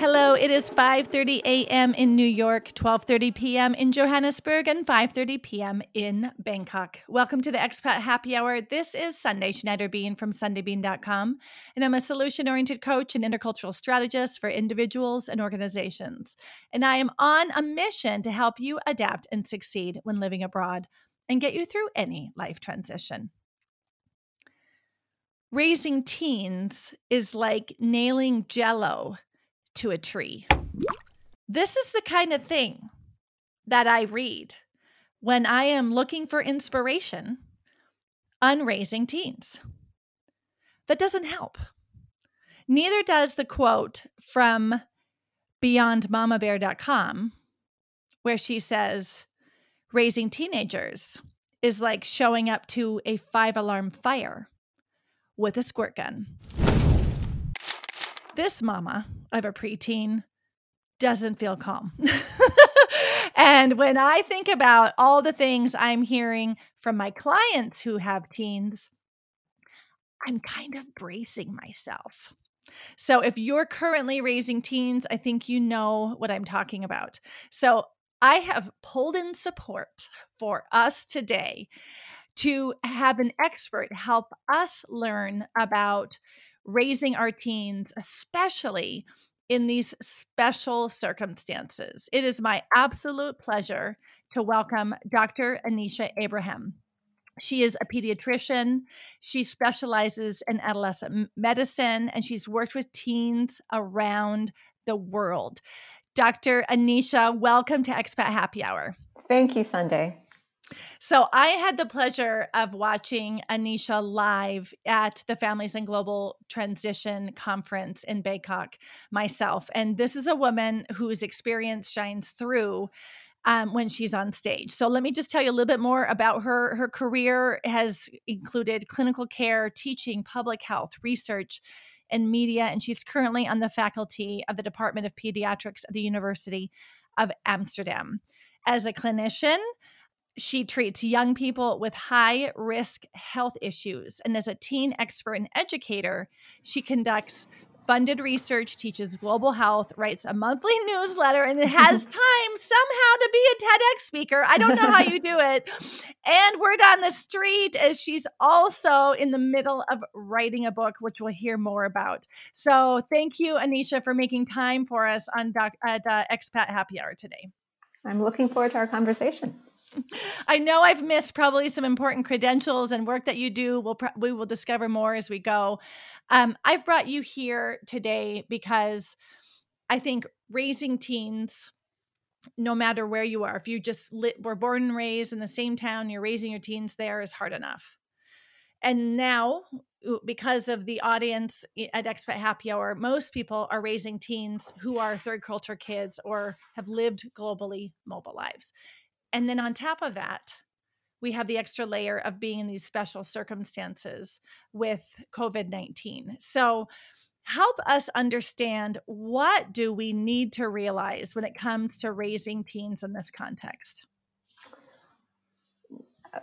Hello, it is 5:30 a.m. in New York, 12:30 p.m. in Johannesburg, and 5:30 p.m. in Bangkok. Welcome to the Expat Happy Hour. This is Sundae Schneider Bean from SundaeBean.com, and I'm a solution-oriented coach and intercultural strategist for individuals and organizations. And I am on a mission to help you adapt and succeed when living abroad and get you through any life transition. Raising teens is like nailing jello to a tree. This is the kind of thing that I read when I am looking for inspiration on raising teens. That doesn't help. Neither does the quote from beyondmamabear.com, where she says, raising teenagers is like showing up to a five alarm fire with a squirt gun. This mama of a preteen doesn't feel calm. and when I think about all the things I'm hearing from my clients who have teens, I'm kind of bracing myself. So, if you're currently raising teens, I think you know what I'm talking about. So, I have pulled in support for us today to have an expert help us learn about raising our teens, especially in these special circumstances. It is my absolute pleasure to welcome Dr. Anisha Abraham. She is a pediatrician. She specializes in adolescent medicine and she's worked with teens around the world. Dr. Anisha, welcome to Expat Happy Hour. Thank you, Sundae. So I had the pleasure of watching Anisha live at the Families in Global Transition Conference in Bangkok myself. And this is a woman whose experience shines through um, when she's on stage. So let me just tell you a little bit more about her. Her career has included clinical care, teaching, public health, research, and media. And she's currently on the faculty of the Department of Pediatrics at the University of Amsterdam. As a clinician, she treats young people with high risk health issues. And as a teen expert and educator, she conducts funded research, teaches global health, writes a monthly newsletter, and it has time somehow to be a TEDx speaker. I don't know how you do it. And word on the street is she's also in the middle of writing a book, which we'll hear more about. So thank you, Anisha, for making time for us on doc, at uh, Expat Happy Hour today. I'm looking forward to our conversation. I know I've missed probably some important credentials and work that you do. We'll we will discover more as we go. Um, I've brought you here today because I think raising teens, no matter where you are, if you just lit, were born and raised in the same town, you're raising your teens there is hard enough. And now, because of the audience at Expat Happy Hour, most people are raising teens who are third culture kids or have lived globally mobile lives. And then on top of that, we have the extra layer of being in these special circumstances with COVID 19. So, help us understand what do we need to realize when it comes to raising teens in this context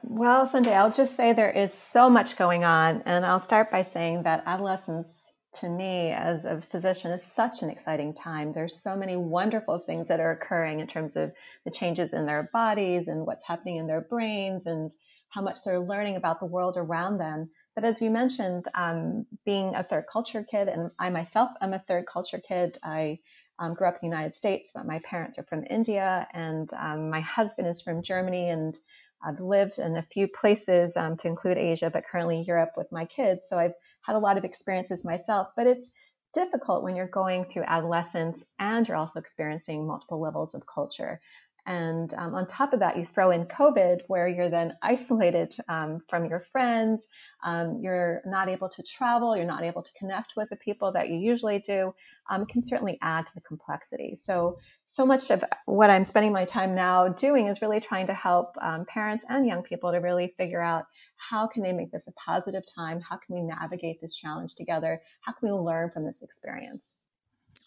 well sundae i'll just say there is so much going on and i'll start by saying that adolescence to me as a physician is such an exciting time. There's so many wonderful things that are occurring in terms of the changes in their bodies and what's happening in their brains and how much they're learning about the world around them. But as you mentioned, um, being a third culture kid, and I myself am a third culture kid. I um, grew up in the United States, but my parents are from India, and um, my husband is from Germany, and I've lived in a few places um, to include Asia, but currently Europe with my kids. So I've had a lot of experiences myself, but it's difficult when you're going through adolescence and you're also experiencing multiple levels of culture. And um, on top of that, you throw in COVID, where you're then isolated um, from your friends. Um, you're not able to travel. You're not able to connect with the people that you usually do. Um, can certainly add to the complexity. So, so much of what I'm spending my time now doing is really trying to help um, parents and young people to really figure out how can they make this a positive time? How can we navigate this challenge together? How can we learn from this experience?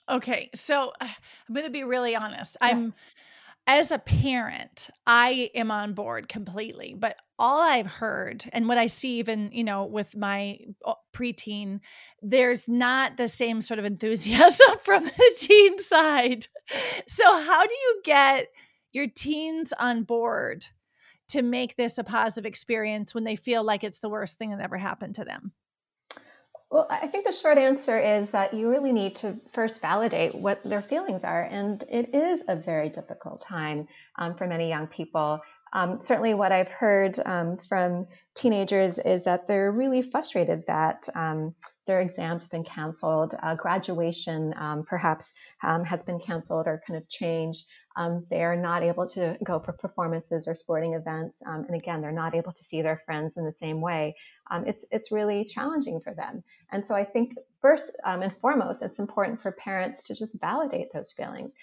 Okay, so I'm going to be really honest. Yes. I'm as a parent, I am on board completely, but all I've heard and what I see even, you know, with my uh, preteen, there's not the same sort of enthusiasm from the teen side. So how do you get your teens on board to make this a positive experience when they feel like it's the worst thing that ever happened to them? Well, I think the short answer is that you really need to first validate what their feelings are. And it is a very difficult time um, for many young people. Um, certainly, what I've heard um, from teenagers is that they're really frustrated that um, their exams have been canceled, uh, graduation um, perhaps um, has been canceled or kind of changed. They are not able to go for performances or sporting events, and again, they're not able to see their friends in the same way. It's it's really challenging for them, and so I think first and foremost, it's important for parents to just validate those feelings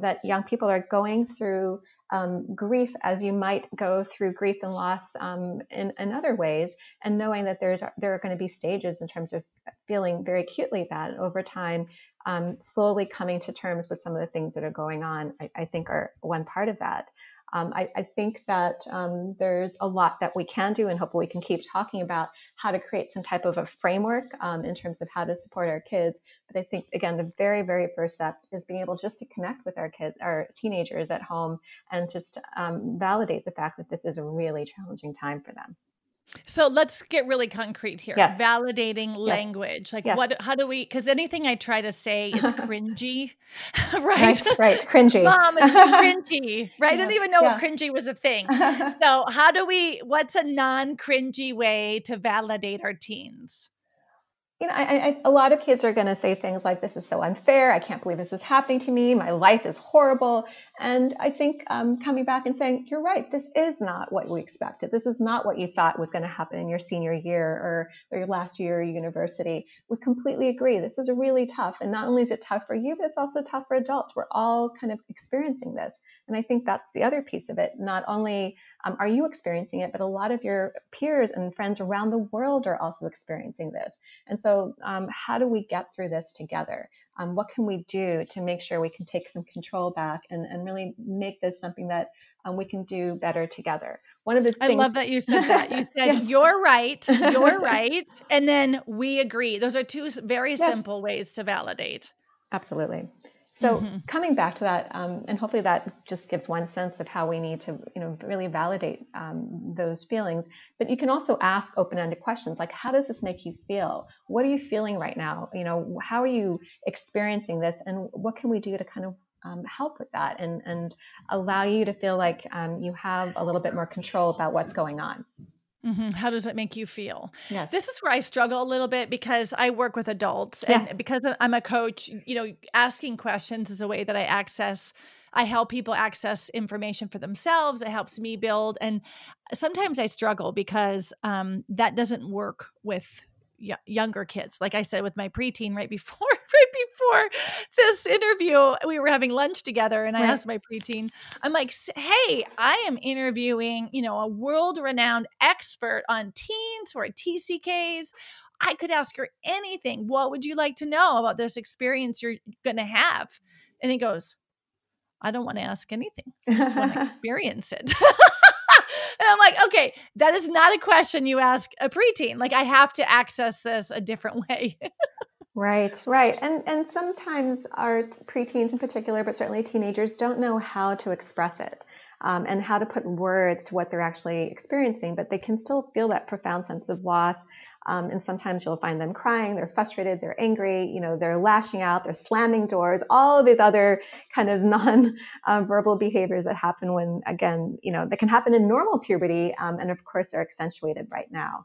that young people are going through um, grief as you might go through grief and loss um, in, in, other ways, and knowing that there's there are going to be stages in terms of feeling very acutely that over time, um, slowly coming to terms with some of the things that are going on, I, I think are one part of that. Um, I, I, think that um, there's a lot that we can do, and hopefully we can keep talking about how to create some type of a framework um, in terms of how to support our kids. But I think again, the very, very first step is being able just to connect with our kids, our teenagers at home, and just um, validate the fact that this is a really challenging time for them. So let's get really concrete here. Yes. Validating language. Like yes. what how do we cuz anything I try to say it's cringy. right? right? Right, cringy. Mom, it's so cringy. Right? I didn't even know yeah. what cringy was a thing. so how do we what's a non-cringy way to validate our teens? You know, I, I, a lot of kids are going to say things like, "This is so unfair. I can't believe this is happening to me. My life is horrible." And I think um, coming back and saying, "You're right. This is not what we expected. This is not what you thought was going to happen in your senior year or, or your last year of university." We completely agree. This is really tough, and not only is it tough for you, but it's also tough for adults. We're all kind of experiencing this, and I think that's the other piece of it. Not only um, are you experiencing it, but a lot of your peers and friends around the world are also experiencing this, and so um, how do we get through this together? Um, what can we do to make sure we can take some control back and, and really make this something that um, we can do better together? One of the things- I love that you said that. You said, yes. You're right, you're right. And then we agree. Those are two very yes. simple ways to validate. Absolutely. So mm-hmm. coming back to that, um, and hopefully that just gives one sense of how we need to, you know, really validate um, those feelings. But you can also ask open-ended questions like, "How does this make you feel? What are you feeling right now? You know, how are you experiencing this? And what can we do to kind of um, help with that and and allow you to feel like um, you have a little bit more control about what's going on?" Mm-hmm. How does it make you feel? Yes. This is where I struggle a little bit because I work with adults and yes. because I'm a coach, you know, asking questions is a way that I access I help people access information for themselves. It helps me build and sometimes I struggle because um, that doesn't work with y- younger kids. Like I said with my preteen right before right before this interview, we were having lunch together and I right. asked my preteen, I'm like, "Hey, I am interviewing, you know, a world-renowned expert on teens who are TCKs. I could ask her anything. What would you like to know about this experience you're going to have?" And he goes, I don't want to ask anything. I just want to experience it. And I'm like, okay, that is not a question you ask a preteen. Like I have to access this a different way. Right, right. And and sometimes our preteens in particular, but certainly teenagers don't know how to express it um, and how to put words to what they're actually experiencing, but they can still feel that profound sense of loss. Um, and sometimes you'll find them crying, they're frustrated, they're angry, you know, they're lashing out, they're slamming doors, all of these other kind of non-verbal behaviors that happen when, again, you know, that can happen in normal puberty, um, and of course are accentuated right now.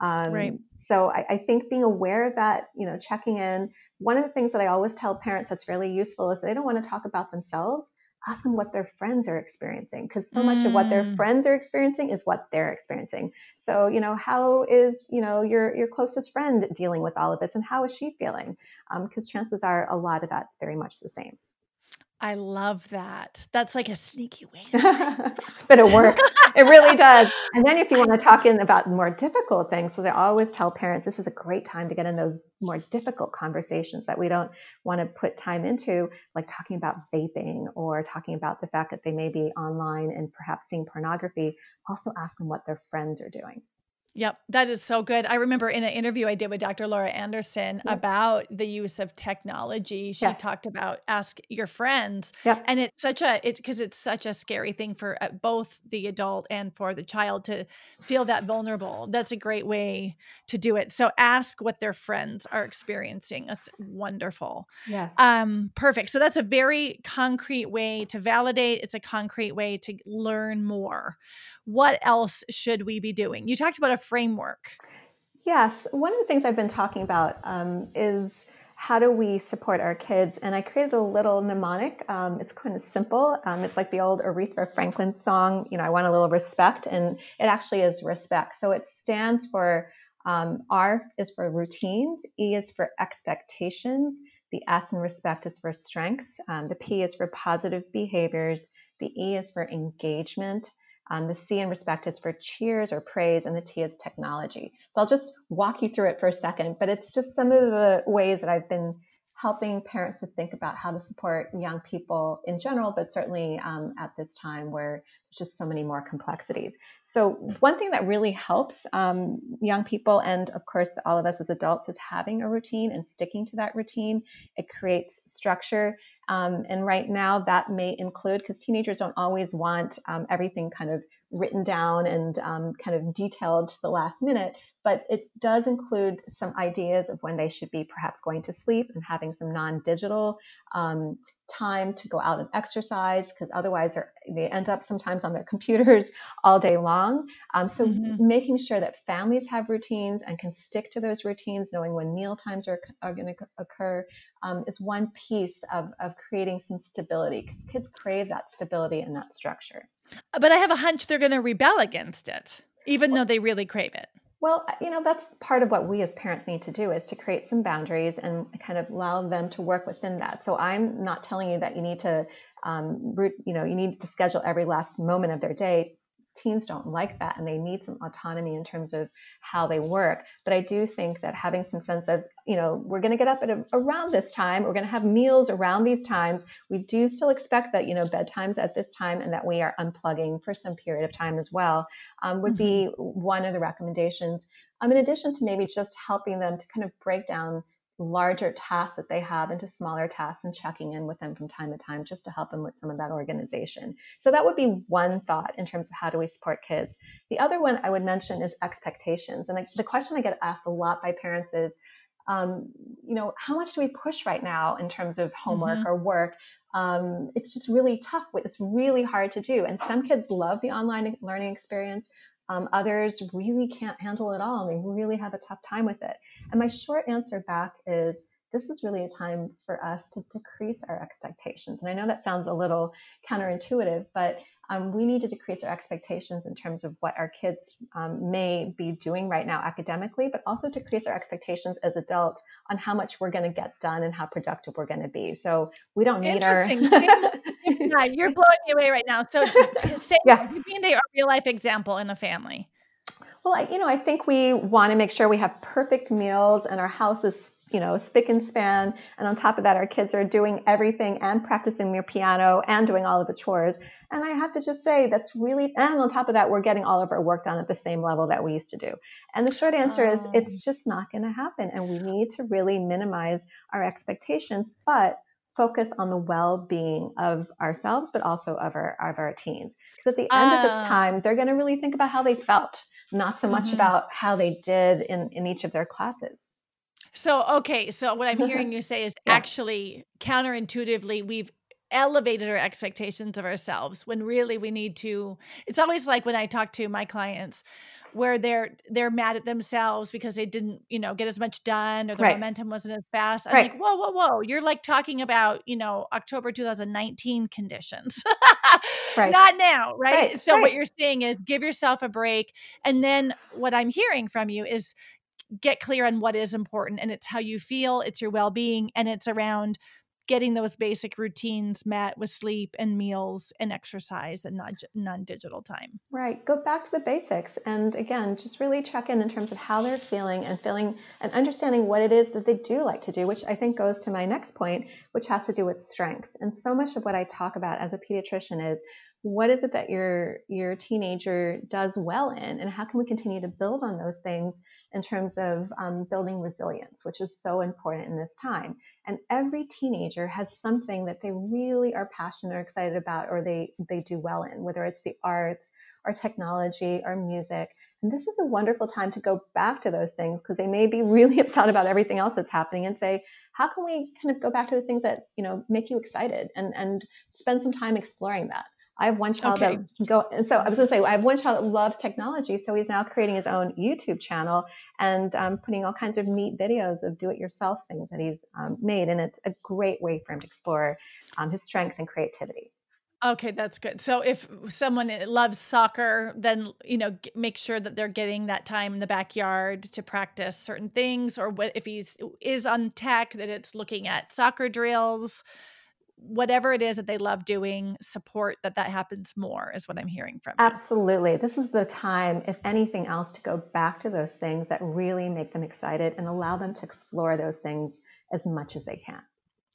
Um, right. So I, I, think being aware of that, you know, checking in. One of the things that I always tell parents that's really useful is they don't want to talk about themselves ask them what their friends are experiencing because so much mm. of what their mm. friends are experiencing is what they're experiencing so you know how is you know your your closest friend dealing with all of this and how is she feeling because um, chances are a lot of that's very much the same I love that. That's like a sneaky way. but it works. it really does. And then if you want to talk in about more difficult things, so they always tell parents this is a great time to get in those more difficult conversations that we don't want to put time into, like talking about vaping or talking about the fact that they may be online and perhaps seeing pornography. Also ask them what their friends are doing. Yep, that is so good. I remember in an interview I did with Dr. Laura Anderson yep. about the use of technology. She yes. talked about ask your friends. Yep. And it's such a it because it's such a scary thing for uh, both the adult and for the child to feel that vulnerable. That's a great way to do it. So ask what their friends are experiencing. That's wonderful. Yes. Um perfect. So that's a very concrete way to validate. It's a concrete way to learn more. What else should we be doing? You talked about a framework. Yes. One of the things I've been talking about um, is how do we support our kids? And I created a little mnemonic. Um, it's kind of simple. Um, it's like the old Aretha Franklin song, you know, I want a little respect. And it actually is respect. So it stands for um, R is for routines, E is for expectations, the S in respect is for strengths, um, the P is for positive behaviors, the E is for engagement, um, the C in respect is for cheers or praise, and the T is technology. So I'll just walk you through it for a second, but it's just some of the ways that I've been helping parents to think about how to support young people in general, but certainly um, at this time where there's just so many more complexities. So, one thing that really helps um, young people, and of course, all of us as adults, is having a routine and sticking to that routine. It creates structure. Um, and right now, that may include because teenagers don't always want um, everything kind of written down and um, kind of detailed to the last minute, but it does include some ideas of when they should be perhaps going to sleep and having some non digital um, time to go out and exercise because otherwise they end up sometimes on their computers all day long. Um, so mm-hmm. making sure that families have routines and can stick to those routines, knowing when meal times are, are going to occur, um, is one piece of, of creating some stability because kids crave that stability and that structure. But I have a hunch they're going to rebel against it, even well, though they really crave it. Well, you know, that's part of what we as parents need to do is to create some boundaries and kind of allow them to work within that. So I'm not telling you that you need to, um, you know, you need to schedule every last moment of their day teens don't like that and they need some autonomy in terms of how they work. But i do think that having some sense of you know we're going to get up at a, around this time we're going to have meals around these times. We do still expect that you know bedtimes at this time and that we are unplugging for some period of time as well um, would mm-hmm. be one of the recommendations. Um, in addition to maybe just helping them to kind of break down larger tasks that they have into smaller tasks and checking in with them from time to time just to help them with some of that organization. So that would be one thought in terms of how do we support kids. The other one I would mention is expectations. And the question I get asked a lot by parents is, um, you know, how much do we push right now in terms of homework mm-hmm. or work? Um, it's just really tough. It's really hard to do. And some kids love the online learning experience. Um, others really can't handle it all and they really have a tough time with it. And my short answer back is this is really a time for us to decrease our expectations. And I know that sounds a little counterintuitive, but um, we need to decrease our expectations in terms of what our kids um, may be doing right now academically, but also decrease our expectations as adults on how much we're going to get done and how productive we're going to be. So we don't need our. yeah, you're blowing me away right now. So to say, yeah. being a real life example in a family. Well, I, you know, I think we want to make sure we have perfect meals and our house is you know, spick and span. And on top of that, our kids are doing everything and practicing their piano and doing all of the chores. And I have to just say, that's really, and on top of that, we're getting all of our work done at the same level that we used to do. And the short answer oh. is it's just not going to happen. And we need to really minimize our expectations, but focus on the well-being of ourselves, but also of our, of our teens. Because at the end uh. of this ah. time, they're going to really think about how they felt, not so much mm-hmm. about how they did in, in each of their classes. So, okay. So, what I'm hearing you say is yeah. actually counterintuitively, we've elevated our expectations of ourselves when really we need to it's always like when i talk to my clients where they're they're mad at themselves because they didn't you know get as much done or the right. momentum wasn't as fast i'm right. like whoa whoa whoa you're like talking about you know october 2019 conditions right. not now right, so what you're saying is give yourself a break and then what i'm hearing from you is get clear on what is important and it's how you feel, it's your well being, and it's around getting those basic routines met with sleep and meals and exercise and not non-digital time. Right. Go back to the basics and again, just really check in in terms of how they're feeling and feeling and understanding what it is that they do like to do, which I think goes to my next point, which has to do with strengths. And so much of what I talk about as a pediatrician is what is it that your your teenager does well in and how can we continue to build on those things in terms of um, building resilience which is so important in this time? And every teenager has something that they really are passionate or excited about or they they do well in whether it's the arts or technology or music. And this is a wonderful time to go back to those things because they may be really upset about everything else that's happening and say how can we kind of go back to those things that you know make you excited and and spend some time exploring that I have one child okay. that go, and so I was going to say, I have one child that loves technology. So he's now creating his own YouTube channel and um, putting all kinds of neat videos of do it yourself things that he's um, made. And it's a great way for him to explore um, his strengths and creativity. Okay, that's good. So if someone loves soccer, then you know make sure that they're getting that time in the backyard to practice certain things, or what if he's is on tech that it's looking at soccer drills, whatever it is that they love doing, support that that happens more, is what I'm hearing from. You. Absolutely. This is the time, if anything else, to go back to those things that really make them excited and allow them to explore those things as much as they can.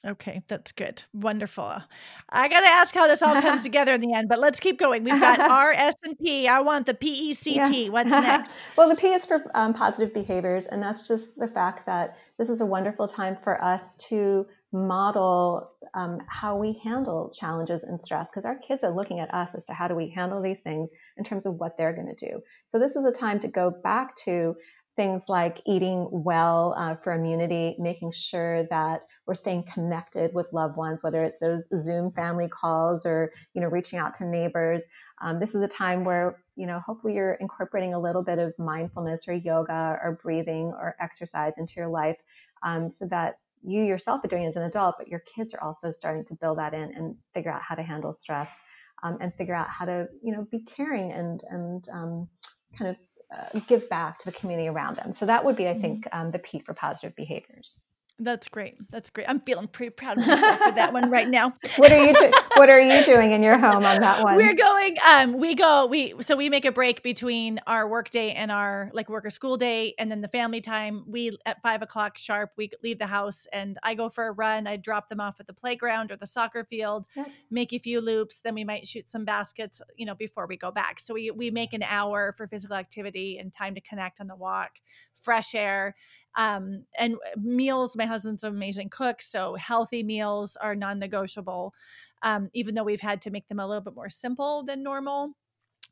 Okay, that's good. Wonderful. I got to ask how this all comes together in the end, but let's keep going. We've got R, S, and P. I want the PECT. Yes. What's next? well, the P is for um, positive behaviors, and that's just the fact that this is a wonderful time for us to model um, how we handle challenges and stress because our kids are looking at us as to how do we handle these things in terms of what they're going to do. So this is a time to go back to things like eating well uh, for immunity, making sure that we're staying connected with loved ones, whether it's those Zoom family calls or you know reaching out to neighbors. Um, this is a time where you know hopefully you're incorporating a little bit of mindfulness or yoga or breathing or exercise into your life, um, so that you yourself are doing as an adult, but your kids are also starting to build that in and figure out how to handle stress um, and figure out how to, you know, be caring and and um, kind of uh, give back to the community around them. So that would be, I think, mm-hmm. um, the P for positive behaviors. That's great. That's great. I'm feeling pretty proud of myself for that one right now. what are you do- What are you doing in your home on that one? We're going. Um, we go. We so we make a break between our work day and our like work or school day, and then the family time. We at five o'clock sharp. We leave the house, and I go for a run. I drop them off at the playground or the soccer field, yep. make a few loops. Then we might shoot some baskets, you know, before we go back. So we we make an hour for physical activity and time to connect on the walk, fresh air um, and meals, my husband's an amazing cook, so healthy meals are non-negotiable. Um, even though we've had to make them a little bit more simple than normal.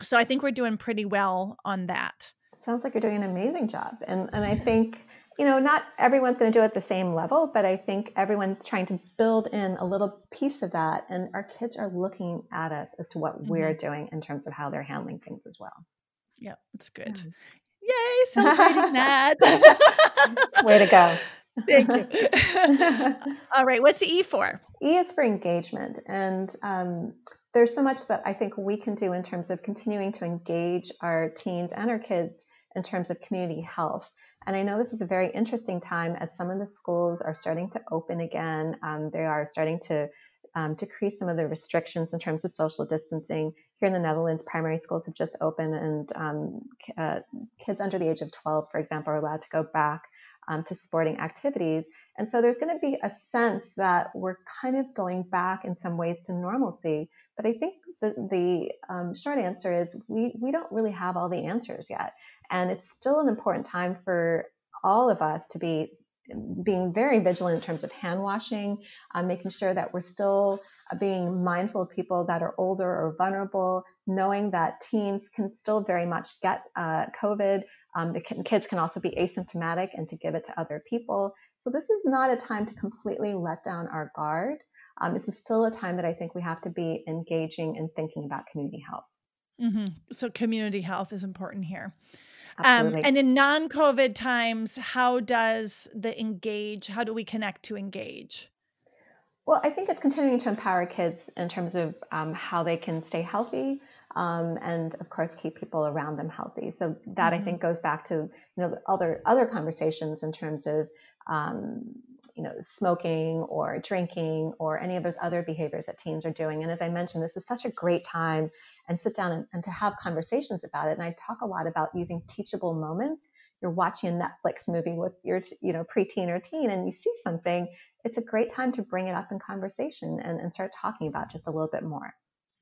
So I think we're doing pretty well on that. Sounds like you're doing an amazing job, and and I think you know not everyone's going to do it at the same level, but I think everyone's trying to build in a little piece of that, and our kids are looking at us as to what mm-hmm. we're doing in terms of how they're handling things as well. Yeah, it's good. Yeah. Yay, celebrating that. Way to go. Thank you. All right, what's the E for? E is for engagement. And um, there's so much that I think we can do in terms of continuing to engage our teens and our kids in terms of community health. And I know this is a very interesting time as some of the schools are starting to open again. Um, they are starting to um, decrease some of the restrictions in terms of social distancing. Here in the Netherlands, primary schools have just opened, and um, uh, kids under the age of 12, for example, are allowed to go back um, to sporting activities. And so there's going to be a sense that we're kind of going back in some ways to normalcy. But I think the, the um, short answer is we, we don't really have all the answers yet. And it's still an important time for all of us to be being very vigilant in terms of hand washing, uh, making sure that we're still uh, being mindful of people that are older or vulnerable, knowing that teens can still very much get uh, COVID. Um, the kids can also be asymptomatic and to give it to other people. So this is not a time to completely let down our guard. Um, this is still a time that I think we have to be engaging and thinking about community health. Mm-hmm. So community health is important here. Um, and in non-COVID times, how does the engage? How do we connect to engage? Well, I think it's continuing to empower kids in terms of um, how they can stay healthy, um, and of course keep people around them healthy. So that mm-hmm. I think goes back to you know other other conversations in terms of um, you know, smoking or drinking or any of those other behaviors that teens are doing. And as I mentioned, this is such a great time and sit down and, and to have conversations about it. And I talk a lot about using teachable moments. You're watching a Netflix movie with your, you know, preteen or teen, and you see something. It's a great time to bring it up in conversation and, and start talking about just a little bit more.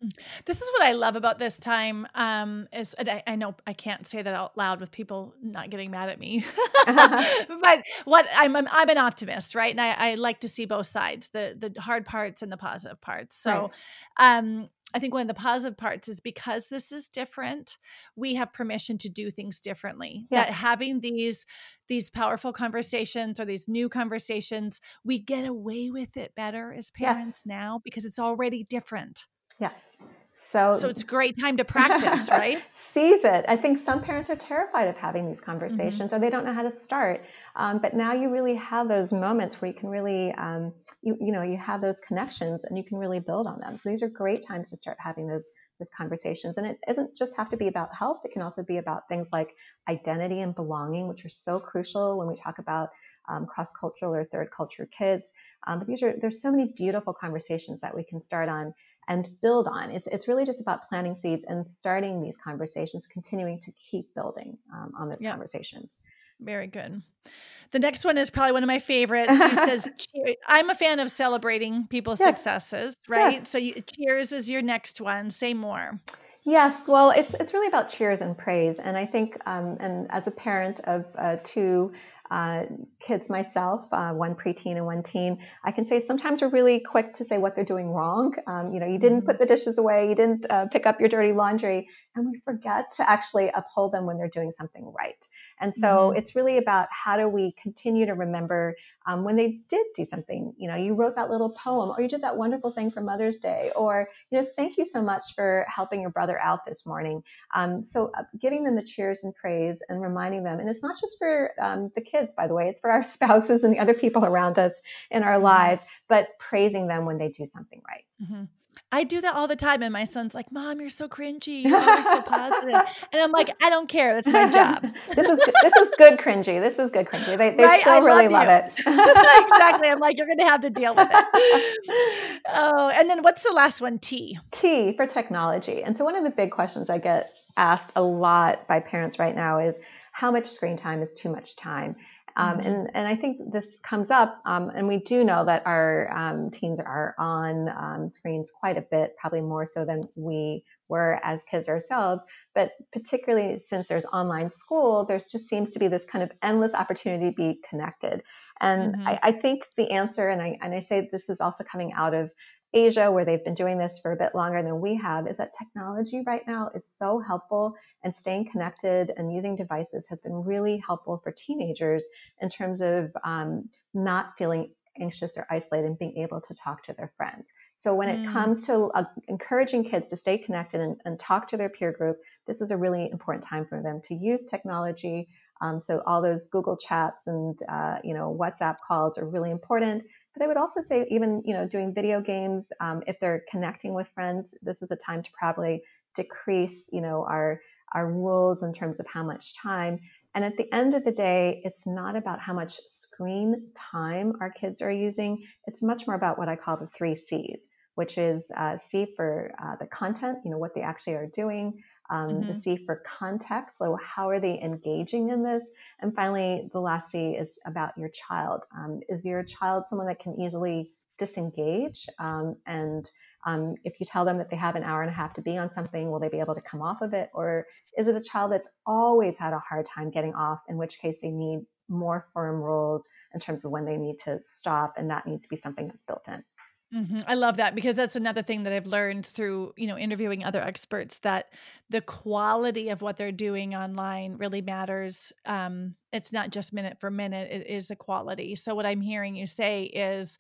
Mm. This is what I love about this time. Um, is I, I, know I can't say that out loud with people not getting mad at me, but what I'm, I'm, I'm an optimist, right? And I, I like to see both sides, the the hard parts and the positive parts. So, right. um, I think one of the positive parts is because this is different, we have permission to do things differently. Yes. That having these these powerful conversations or these new conversations, we get away with it better as parents yes. now because it's already different. Yes. So, so it's a great time to practice, right? Seize it. I think some parents are terrified of having these conversations, mm-hmm. or they don't know how to start. Um, but now you really have those moments where you can really, um, you you know, you have those connections, and you can really build on them. So these are great times to start having those those conversations. And it doesn't just have to be about health; it can also be about things like identity and belonging, which are so crucial when we talk about um, cross cultural or third culture kids. Um, but these are there's so many beautiful conversations that we can start on and build on. It's, it's really just about planting seeds and starting these conversations, continuing to keep building um, on those conversations. Very good. The next one is probably one of my favorites. He says, I'm a fan of celebrating people's yes. successes, right? Yes. So, you, cheers is your next one. Say more. Yes, well, it's, it's really about cheers and praise. And I think, um, and as a parent of uh, two uh, kids myself, uh, one preteen and one teen, I can say sometimes we're really quick to say what they're doing wrong. Um, you know, you didn't mm-hmm. put the dishes away, you didn't uh, pick up your dirty laundry, and we forget to actually uphold them when they're doing something right. And so mm-hmm. it's really about how do we continue to remember um, when they did do something. You know, you wrote that little poem, or you did that wonderful thing for Mother's Day, or you know, thank you so much for helping your brother out this morning. Um, so uh, giving them the cheers and praise and reminding them, and it's not just for um, the kids, by the way, it's for our spouses and the other people around us in our mm-hmm. lives, but praising them when they do something right. Mm-hmm. I do that all the time. And my son's like, Mom, you're so cringy. You're so positive. And I'm like, I don't care. That's my job. this is this is good cringy. This is good cringy. They, they right? still really love, love it. exactly. I'm like, you're going to have to deal with it. oh, and then what's the last one? T. T for technology. And so one of the big questions I get asked a lot by parents right now is how much screen time is too much time? Um, mm-hmm. and, and I think this comes up, um, and we do know that our um, teens are on um, screens quite a bit, probably more so than we were as kids ourselves. But particularly since there's online school, there just seems to be this kind of endless opportunity to be connected. And mm-hmm. I, I, think the answer, and I, and I say this is also coming out of Asia, where they've been doing this for a bit longer than we have, is that technology right now is so helpful and staying connected and using devices has been really helpful for teenagers in terms of um, not feeling anxious or isolated and being able to talk to their friends. So when mm. it comes to uh, encouraging kids to stay connected and, and, talk to their peer group, this is a really important time for them to use technology. Um, so all those Google chats and uh, you know WhatsApp calls are really important. But I would also say, even you know, doing video games, um, if they're connecting with friends, this is a time to probably decrease, you know, our our rules in terms of how much time. And at the end of the day, it's not about how much screen time our kids are using. It's much more about what I call the three C's, which is uh, C for uh, the content, you know, what they actually are doing um, mm-hmm. the C for context. So, how are they engaging in this? And finally, the last C is about your child. Um, is your child someone that can easily disengage? Um, and um, if you tell them that they have an hour and a half to be on something, will they be able to come off of it? Or is it a child that's always had a hard time getting off, in which case they need more firm rules in terms of when they need to stop, and that needs to be something that's built in. Mm-hmm. I love that because that's another thing that I've learned through, you know, interviewing other experts that the quality of what they're doing online really matters. Um, it's not just minute for minute; it is the quality. So what I'm hearing you say is,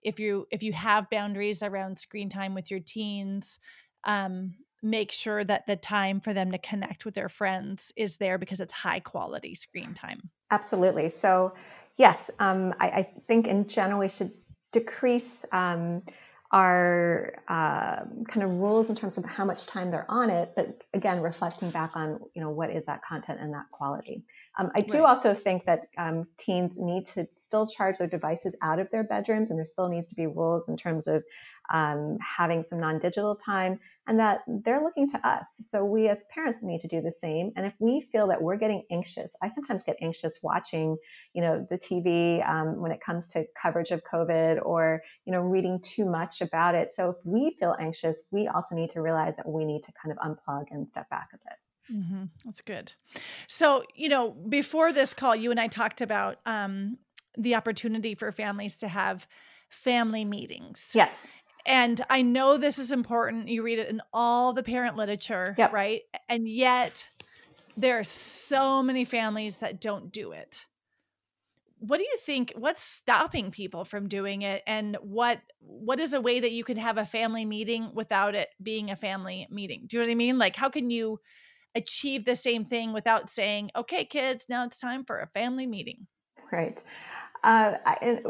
if you if you have boundaries around screen time with your teens, um, make sure that the time for them to connect with their friends is there because it's high quality screen time. Absolutely. So, yes, um, I, I think in general we should decrease um, are uh, kind of rules in terms of how much time they're on it, but again, reflecting back on you know what is that content and that quality. Um, I do right. also think that um, teens need to still charge their devices out of their bedrooms, and there still needs to be rules in terms of um, having some non-digital time and that they're looking to us. So we as parents need to do the same. And if we feel that we're getting anxious i sometimes get anxious watching you know the tv um, when it comes to coverage of covid or you know reading too much about it. So if we feel anxious we also need to realize that we need to kind of unplug and step back a bit. Mm-hmm. that's good. So you know before this call you and i talked about um, the opportunity for families to have family meetings. Yes and I know this is important. You read it in all the parent literature, yep. right? And yet there are so many families that don't do it. What do you think what's stopping people from doing it and what what is a way that you can have a family meeting without it being a family meeting? Do you know what I mean? Like how can you achieve the same thing without saying, "Okay, kids, now it's time for a family meeting." Right. Uh, I,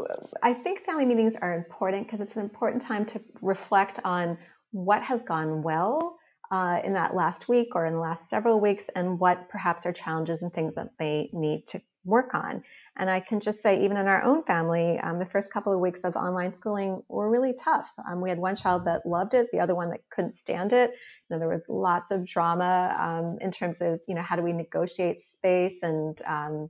I, think family meetings are important because it's an important time to reflect on what has gone well uh, in that last week or in the last several weeks and what perhaps are challenges and things that they need to work on. And I can just say, even in our own family, um, the first couple of weeks of online schooling were really tough. Um, we had one child that loved it, the other one that couldn't stand it. You know, there was lots of drama um, in terms of, you know, how do we negotiate space and um,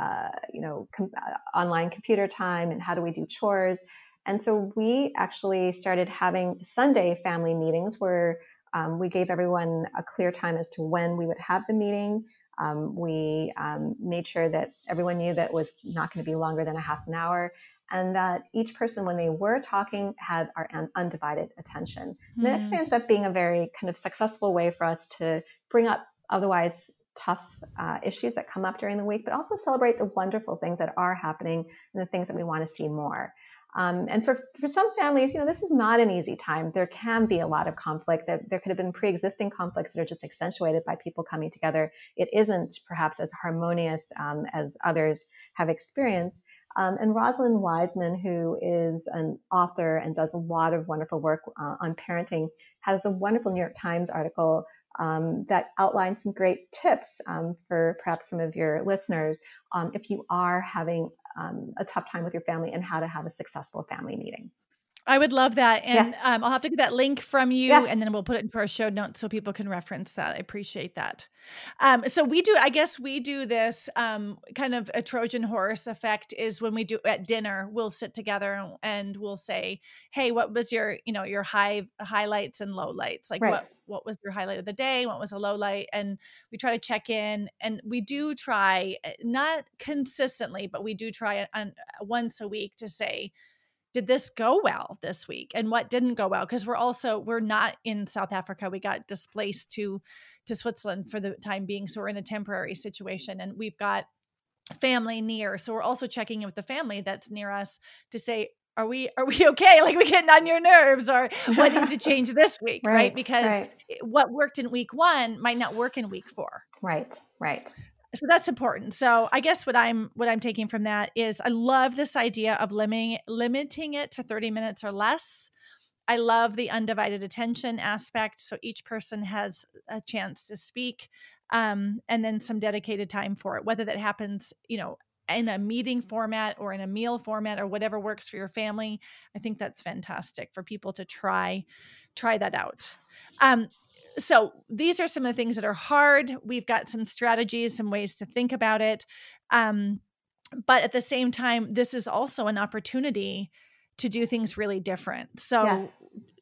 uh, you know, com- uh, online computer time and how do we do chores. And so we actually started having Sunday family meetings where um, we gave everyone a clear time as to when we would have the meeting. Um, we um, made sure that everyone knew that it was not going to be longer than a half an hour and that each person, when they were talking, had our un- undivided attention. Mm-hmm. And it actually ended up being a very kind of successful way for us to bring up otherwise tough uh, issues that come up during the week, but also celebrate the wonderful things that are happening and the things that we want to see more. Um, and for, for some families, you know, this is not an easy time. There can be a lot of conflict. That there could have been pre-existing conflicts that are just accentuated by people coming together. It isn't perhaps as harmonious um, as others have experienced. Um, and Rosalind Wiseman, who is an author and does a lot of wonderful work uh, on parenting, has a wonderful New York Times article um, that outlines some great tips um, for perhaps some of your listeners um, if you are having um, a tough time with your family and how to have a successful family meeting. I would love that. And yes. um, I'll have to get that link from you yes. and then we'll put it into our show notes so people can reference that. I appreciate that. Um, so we do, I guess we do this um, kind of a Trojan horse effect is when we do at dinner, we'll sit together and we'll say, Hey, what was your, you know, your high highlights and low lights? Like right. what, what was your highlight of the day? What was a low light? And we try to check in and we do try eh, not consistently, but we do try on once a week to say, did this go well this week and what didn't go well? Because we're also we're not in south africa. We got displaced to to switzerland for the time being so we're in a temporary situation and we've got family near. So we're also checking in with the family that's near us to say are we are we okay? Like we getting on your nerves or what needs to change this week? Right, right? because right. what worked in week one might not work in week four. Right right so that's important. So i guess what i'm what i'm taking from that is i love this idea of limiting limiting it to 30 minutes or less. I love the undivided attention aspect so each person has a chance to speak um, and then some dedicated time for it whether that happens you know in a meeting format or in a meal format or whatever works for your family i think that's fantastic for people to try try that out um, so these are some of the things that are hard. We've got some strategies, some ways to think about it. Um, but at the same time, this is also an opportunity to do things really different. So, yes.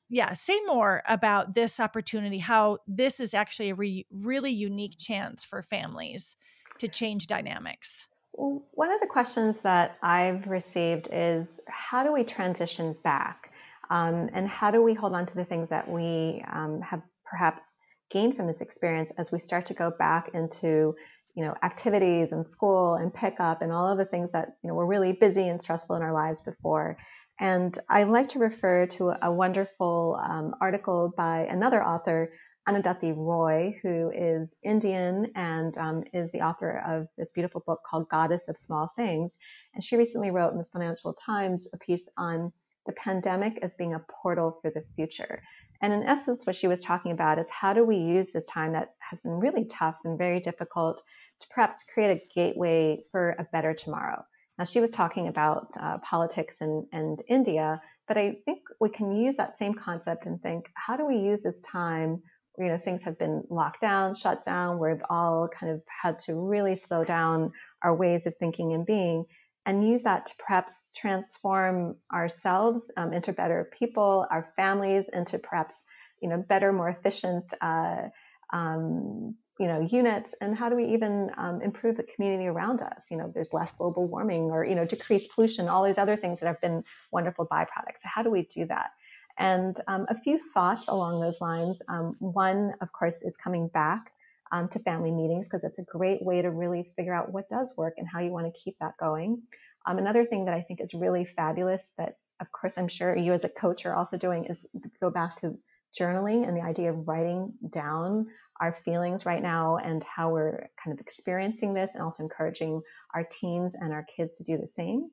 yeah, say more about this opportunity, how this is actually a re- really unique chance for families to change dynamics. one of the questions that I've received is how do we transition back? Um, and how do we hold on to the things that we um, have perhaps gained from this experience as we start to go back into you know activities and school and pickup and all of the things that you know were really busy and stressful in our lives before and i like to refer to a wonderful um, article by another author Arundhati Roy, who is Indian and um, is the author of this beautiful book called Goddess of Small Things. And she recently wrote in the Financial Times a piece on the pandemic as being a portal for the future. And in essence, what she was talking about is how do we use this time that has been really tough and very difficult to perhaps create a gateway for a better tomorrow. Now, she was talking about uh, politics and, and India, but I think we can use that same concept and think, how do we use this time? You know, things have been locked down, shut down. We've all kind of had to really slow down our ways of thinking and being, and use that to perhaps transform ourselves um, into better people, our families into perhaps you know better, more efficient uh, um, you know units. And how do we even um, improve the community around us? You know there's less global warming or you know decreased pollution all these other things that have been wonderful byproducts. So how do we do that? And um, a few thoughts along those lines. Um, one of course is coming back um, to family meetings because it's a great way to really figure out what does work and how you want to keep that going um, another thing that i think is really fabulous that of course i'm sure you as a coach are also doing is go back to journaling and the idea of writing down our feelings right now and how we're kind of experiencing this, and also encouraging our teens and our kids to do the same.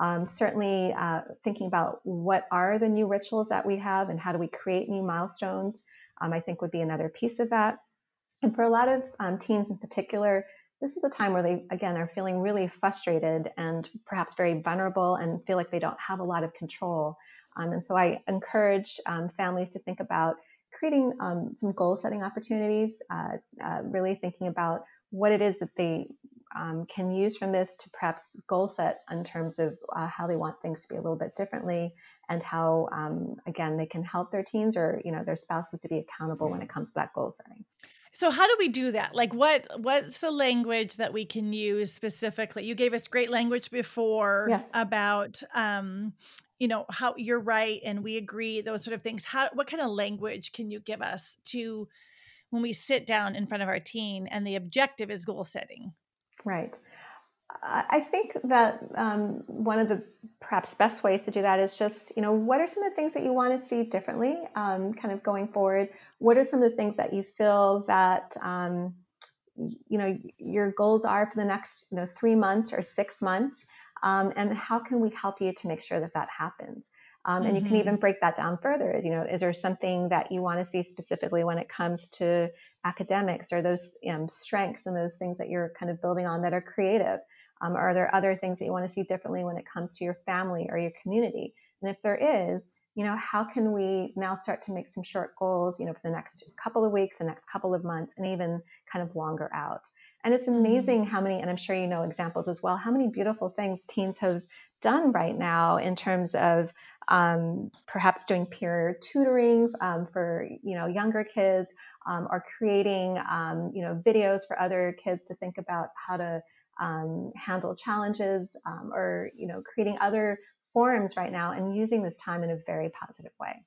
Um, certainly, uh, thinking about what are the new rituals that we have and how do we create new milestones, um, I think would be another piece of that. And for a lot of um, teens in particular, this is the time where they, again, are feeling really frustrated and perhaps very vulnerable and feel like they don't have a lot of control. Um, and so I encourage um, families to think about creating um, some goal setting opportunities, uh, uh, really thinking about what it is that they um, can use from this to perhaps goal set in terms of uh, how they want things to be a little bit differently and how um, again they can help their teens or you know their spouses to be accountable when it comes to that goal setting so how do we do that? Like what what's the language that we can use specifically? You gave us great language before yes. about um, you know how you're right and we agree those sort of things. How what kind of language can you give us to when we sit down in front of our teen and the objective is goal setting? Right i think that um, one of the perhaps best ways to do that is just you know what are some of the things that you want to see differently um, kind of going forward what are some of the things that you feel that um, you know your goals are for the next you know three months or six months um, and how can we help you to make sure that that happens um, and mm-hmm. you can even mm-hmm. break that down further you know is there something that you want to see specifically when it comes to academics or those um, strengths and those things that you're kind of building on that are creative um, are there other things that you want to see differently when it comes to your family or your community and if there is you know how can we now start to make some short goals you know for the next couple of weeks the next couple of months and even kind of longer out and it's mm-hmm. amazing how many, and I'm sure you know examples as well, how many beautiful things teens have done right now in terms of um, perhaps doing peer tutoring um, for you know younger kids, um, or creating um, you know videos for other kids to think about how to um, handle challenges, um, or you know creating other forums right now and using this time in a very positive way.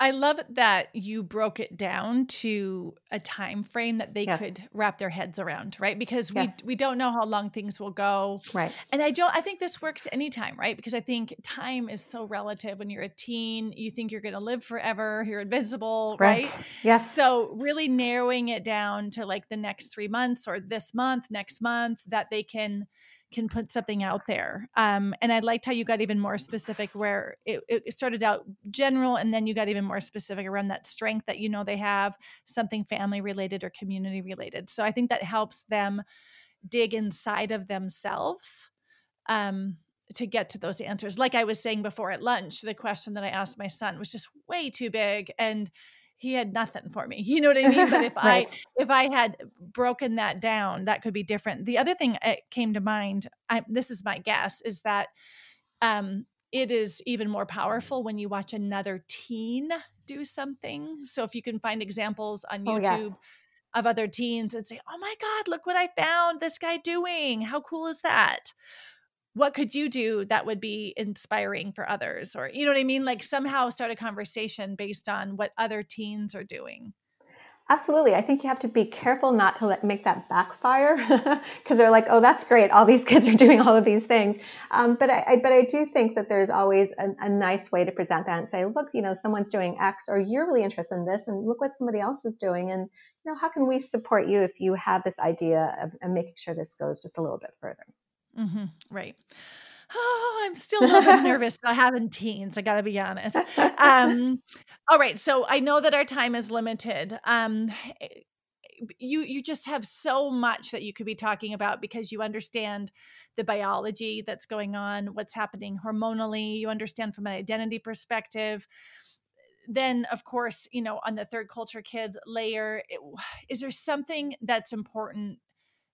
I love that you broke it down to a time frame that they yes. could wrap their heads around, right? Because yes. we we don't know how long things will go. Right. And I don't I think this works anytime, right? Because I think time is so relative when you're a teen, you think you're going to live forever, you're invincible, right. right? Yes. So really narrowing it down to like the next 3 months or this month, next month that they can can put something out there. Um, and I liked how you got even more specific, where it, it, started out general, and then you got even more specific around that strength that you know they have, something family related or community related. So I think that helps them dig inside of themselves um, to get to those answers. Like I was saying before at lunch, the question that I asked my son was just way too big, and he had nothing for me. You know what I mean? But if right. I if I had broken that down, that could be different. The other thing that came to mind, I, this is my guess, is that um, it is even more powerful when you watch another teen do something. So if you can find examples on YouTube. Oh, yes. Of other teens and say, Oh my God, look what I found this guy doing. How cool is that? What could you do that would be inspiring for others? Or you know what i mean? Like somehow start a conversation based on what other teens are doing. Absolutely i think you have to be careful not to let, make that backfire because they're like oh that's great all these kids are doing all of these things. Um, but I, I, but i do think that there's always a, a, nice way to present that and say look you know someone's doing x or you're really interested in this and look what somebody else is doing and you know how can we support you if you have this idea of, of making sure this goes just a little bit further Mm-hmm. Right. Oh, I'm still a little bit nervous about having teens. I got to be honest. Um, all right, so I know that our time is limited. Um, eh, you you just have so much that you could be talking about because you understand the biology that's going on, what's happening hormonally. You understand from an identity perspective. Then, of course, you know, on the third culture kid layer, it, is there something that's important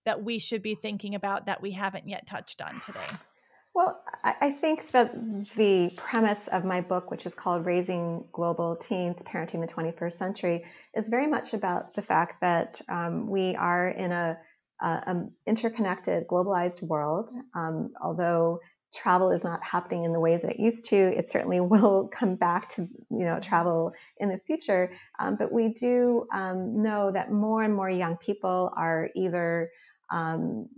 that we should be thinking about that we haven't yet touched on today? Well, I think that the premise of my book, which is called Raising Global Teens Parenting the 21st Century, is very much about the fact that um, we are in a, a interconnected, globalized world. Um, although travel is not happening in the ways that it used to, it certainly will come back to you know travel in the future. Um, but we do um, know that more and more young people are either um,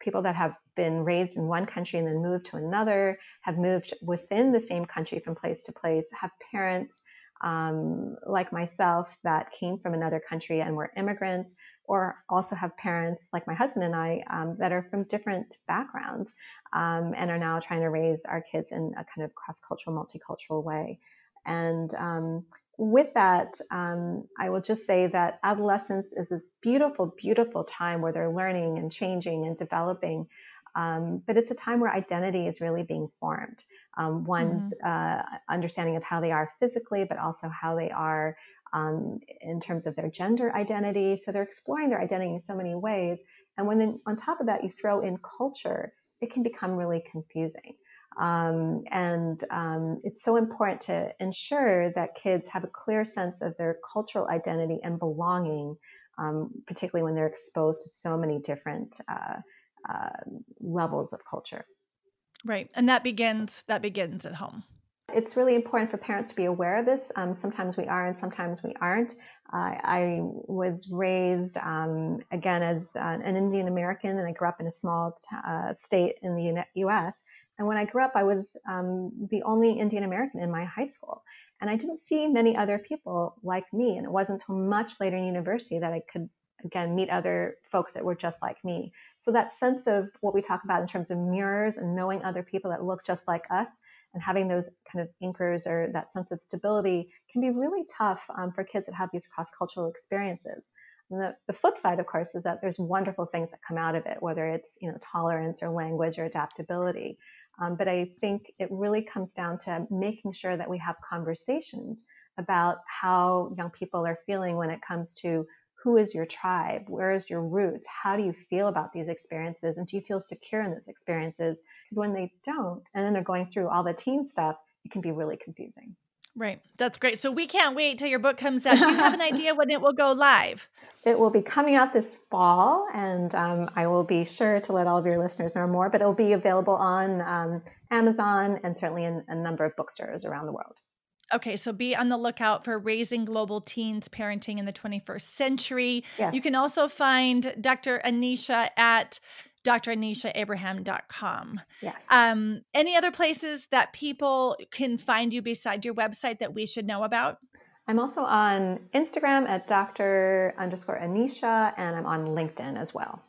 people that have been raised in one country and then moved to another, have moved within the same country from place to place, have parents um, like myself that came from another country and were immigrants, or also have parents like my husband and I um, that are from different backgrounds um, and are now trying to raise our kids in a kind of cross cultural, multicultural way. And um, with that, um, I will just say that adolescence is this beautiful, beautiful time where they're learning and changing and developing. Um, but it's a time where identity is really being formed. Um, one's mm-hmm. uh, understanding of how they are physically, but also how they are um, in terms of their gender identity. So they're exploring their identity in so many ways. And when then on top of that, you throw in culture, it can become really confusing. Um, and um, it's so important to ensure that kids have a clear sense of their cultural identity and belonging, um, particularly when they're exposed to so many different uh, uh, levels of culture. Right, and that begins that begins at home. It's really important for parents to be aware of this. Um, sometimes we are, and sometimes we aren't. Uh, I was raised um, again as uh, an Indian American, and I grew up in a small t- uh, state in the U.S. And when I grew up, I was um, the only Indian American in my high school. And I didn't see many other people like me. And it wasn't until much later in university that I could, again, meet other folks that were just like me. So that sense of what we talk about in terms of mirrors and knowing other people that look just like us and having those kind of anchors or that sense of stability can be really tough um, for kids that have these cross cultural experiences. The, the flip side, of course, is that there's wonderful things that come out of it, whether it's you know tolerance or language or adaptability. Um, but I think it really comes down to making sure that we have conversations about how young people are feeling when it comes to who is your tribe? Where is your roots? How do you feel about these experiences? And do you feel secure in those experiences? Because when they don't, and then they're going through all the teen stuff, it can be really confusing. Right. That's great. So we can't wait till your book comes out. Do you have an idea when it will go live? It will be coming out this fall, and um, I will be sure to let all of your listeners know more. But it will be available on um, Amazon and certainly in a number of bookstores around the world. Okay, so be on the lookout for Raising Global Teens Parenting in the 21st Century. Yes. You can also find Dr. Anisha at dranishaAbraham.com. Yes. Um, any other places that people can find you beside your website that we should know about? I'm also on Instagram at Dr. underscore Anisha, and I'm on LinkedIn as well.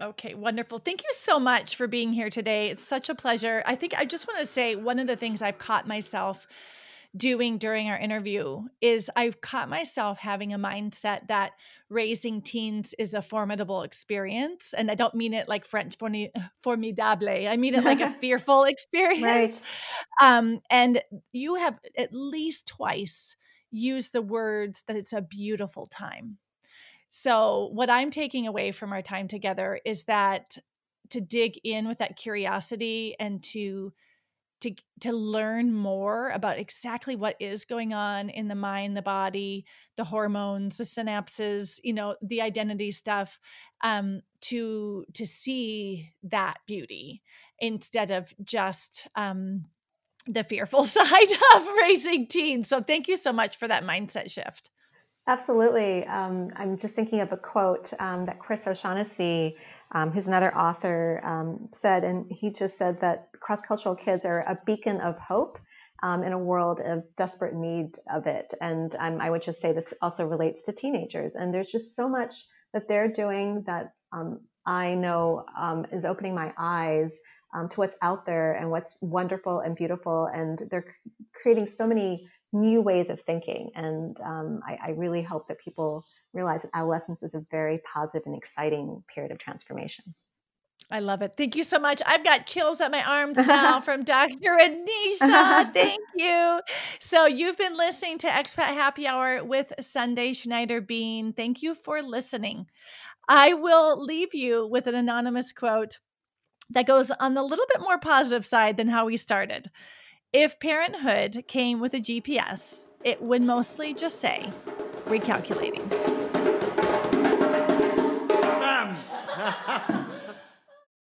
Okay, wonderful. Thank you so much for being here today. It's such a pleasure. I think I just want to say one of the things I've caught myself doing during our interview is I've caught myself having a mindset that raising teens is a formidable experience. And I don't mean it like French formidable, I mean it like a fearful experience. Right. Um, and you have at least twice used the words that it's a beautiful time. So, what I'm taking away from our time together is that to dig in with that curiosity and to to to learn more about exactly what is going on in the mind the body the hormones the synapses you know the identity stuff um to to see that beauty instead of just um the fearful side of raising teens so thank you so much for that mindset shift Absolutely. Um, I'm just thinking of a quote um, that Chris O'Shaughnessy, um, who's another author, um, said, and he just said that cross cultural kids are a beacon of hope um, in a world of desperate need of it. And um, I would just say this also relates to teenagers. And there's just so much that they're doing that I know is opening my eyes um, to what's out there and what's wonderful and beautiful. And they're creating so many new ways of thinking. And um, I, I, really hope that people realize that adolescence is a very positive and exciting period of transformation. I love it. Thank you so much. I've got chills at my arms now from Dr. Anisha. Thank you. So, you've been listening to Expat Happy Hour with Sundae Schneider Bean. Thank you for listening. I will leave you with an anonymous quote that goes on the little bit more positive side than how we started. If parenthood came with a GPS, it would mostly just say recalculating.